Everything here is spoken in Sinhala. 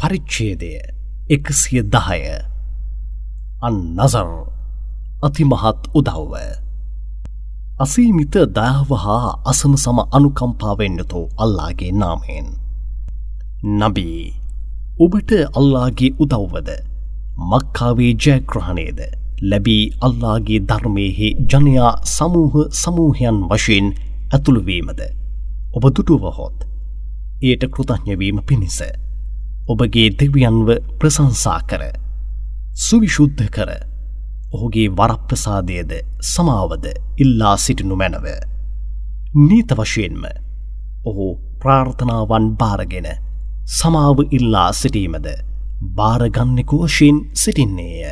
පරිච්ඡේදය එකසිය දහය. අන් නසර් අතිමහත් උදව්ව. අසීමිත දයාව හා අසම සම අනුකම්පාවෙන්න්නතු අල්ලාගේ නාමයෙන්. නබී ඔබට අල්ලාගේ උදව්වද? මක්කාවේ ජයග්‍රහණයද? ලැබී අල්ලාගේ ධර්මයහි ජනයා සමූහ සමූහයන් වශයෙන් ඇතුළුවීමද ඔබ දුටුවහොත්. එයට කෘතඥවීම පිණිස. ඔබගේ දෙවියන්ව ප්‍රසංසා කර සුවිශුද්ධ කර ඔහුගේ වරප්‍රසාදයද සමාවද ඉල්ලා සිටිනු මැනව. නීත වශයෙන්ම ඔහු ප්‍රාර්ථනාවන් භාරගෙන සමාව ඉල්ලා සිටීමද භාරගන්නෙකු වශයෙන් සිටින්නේය.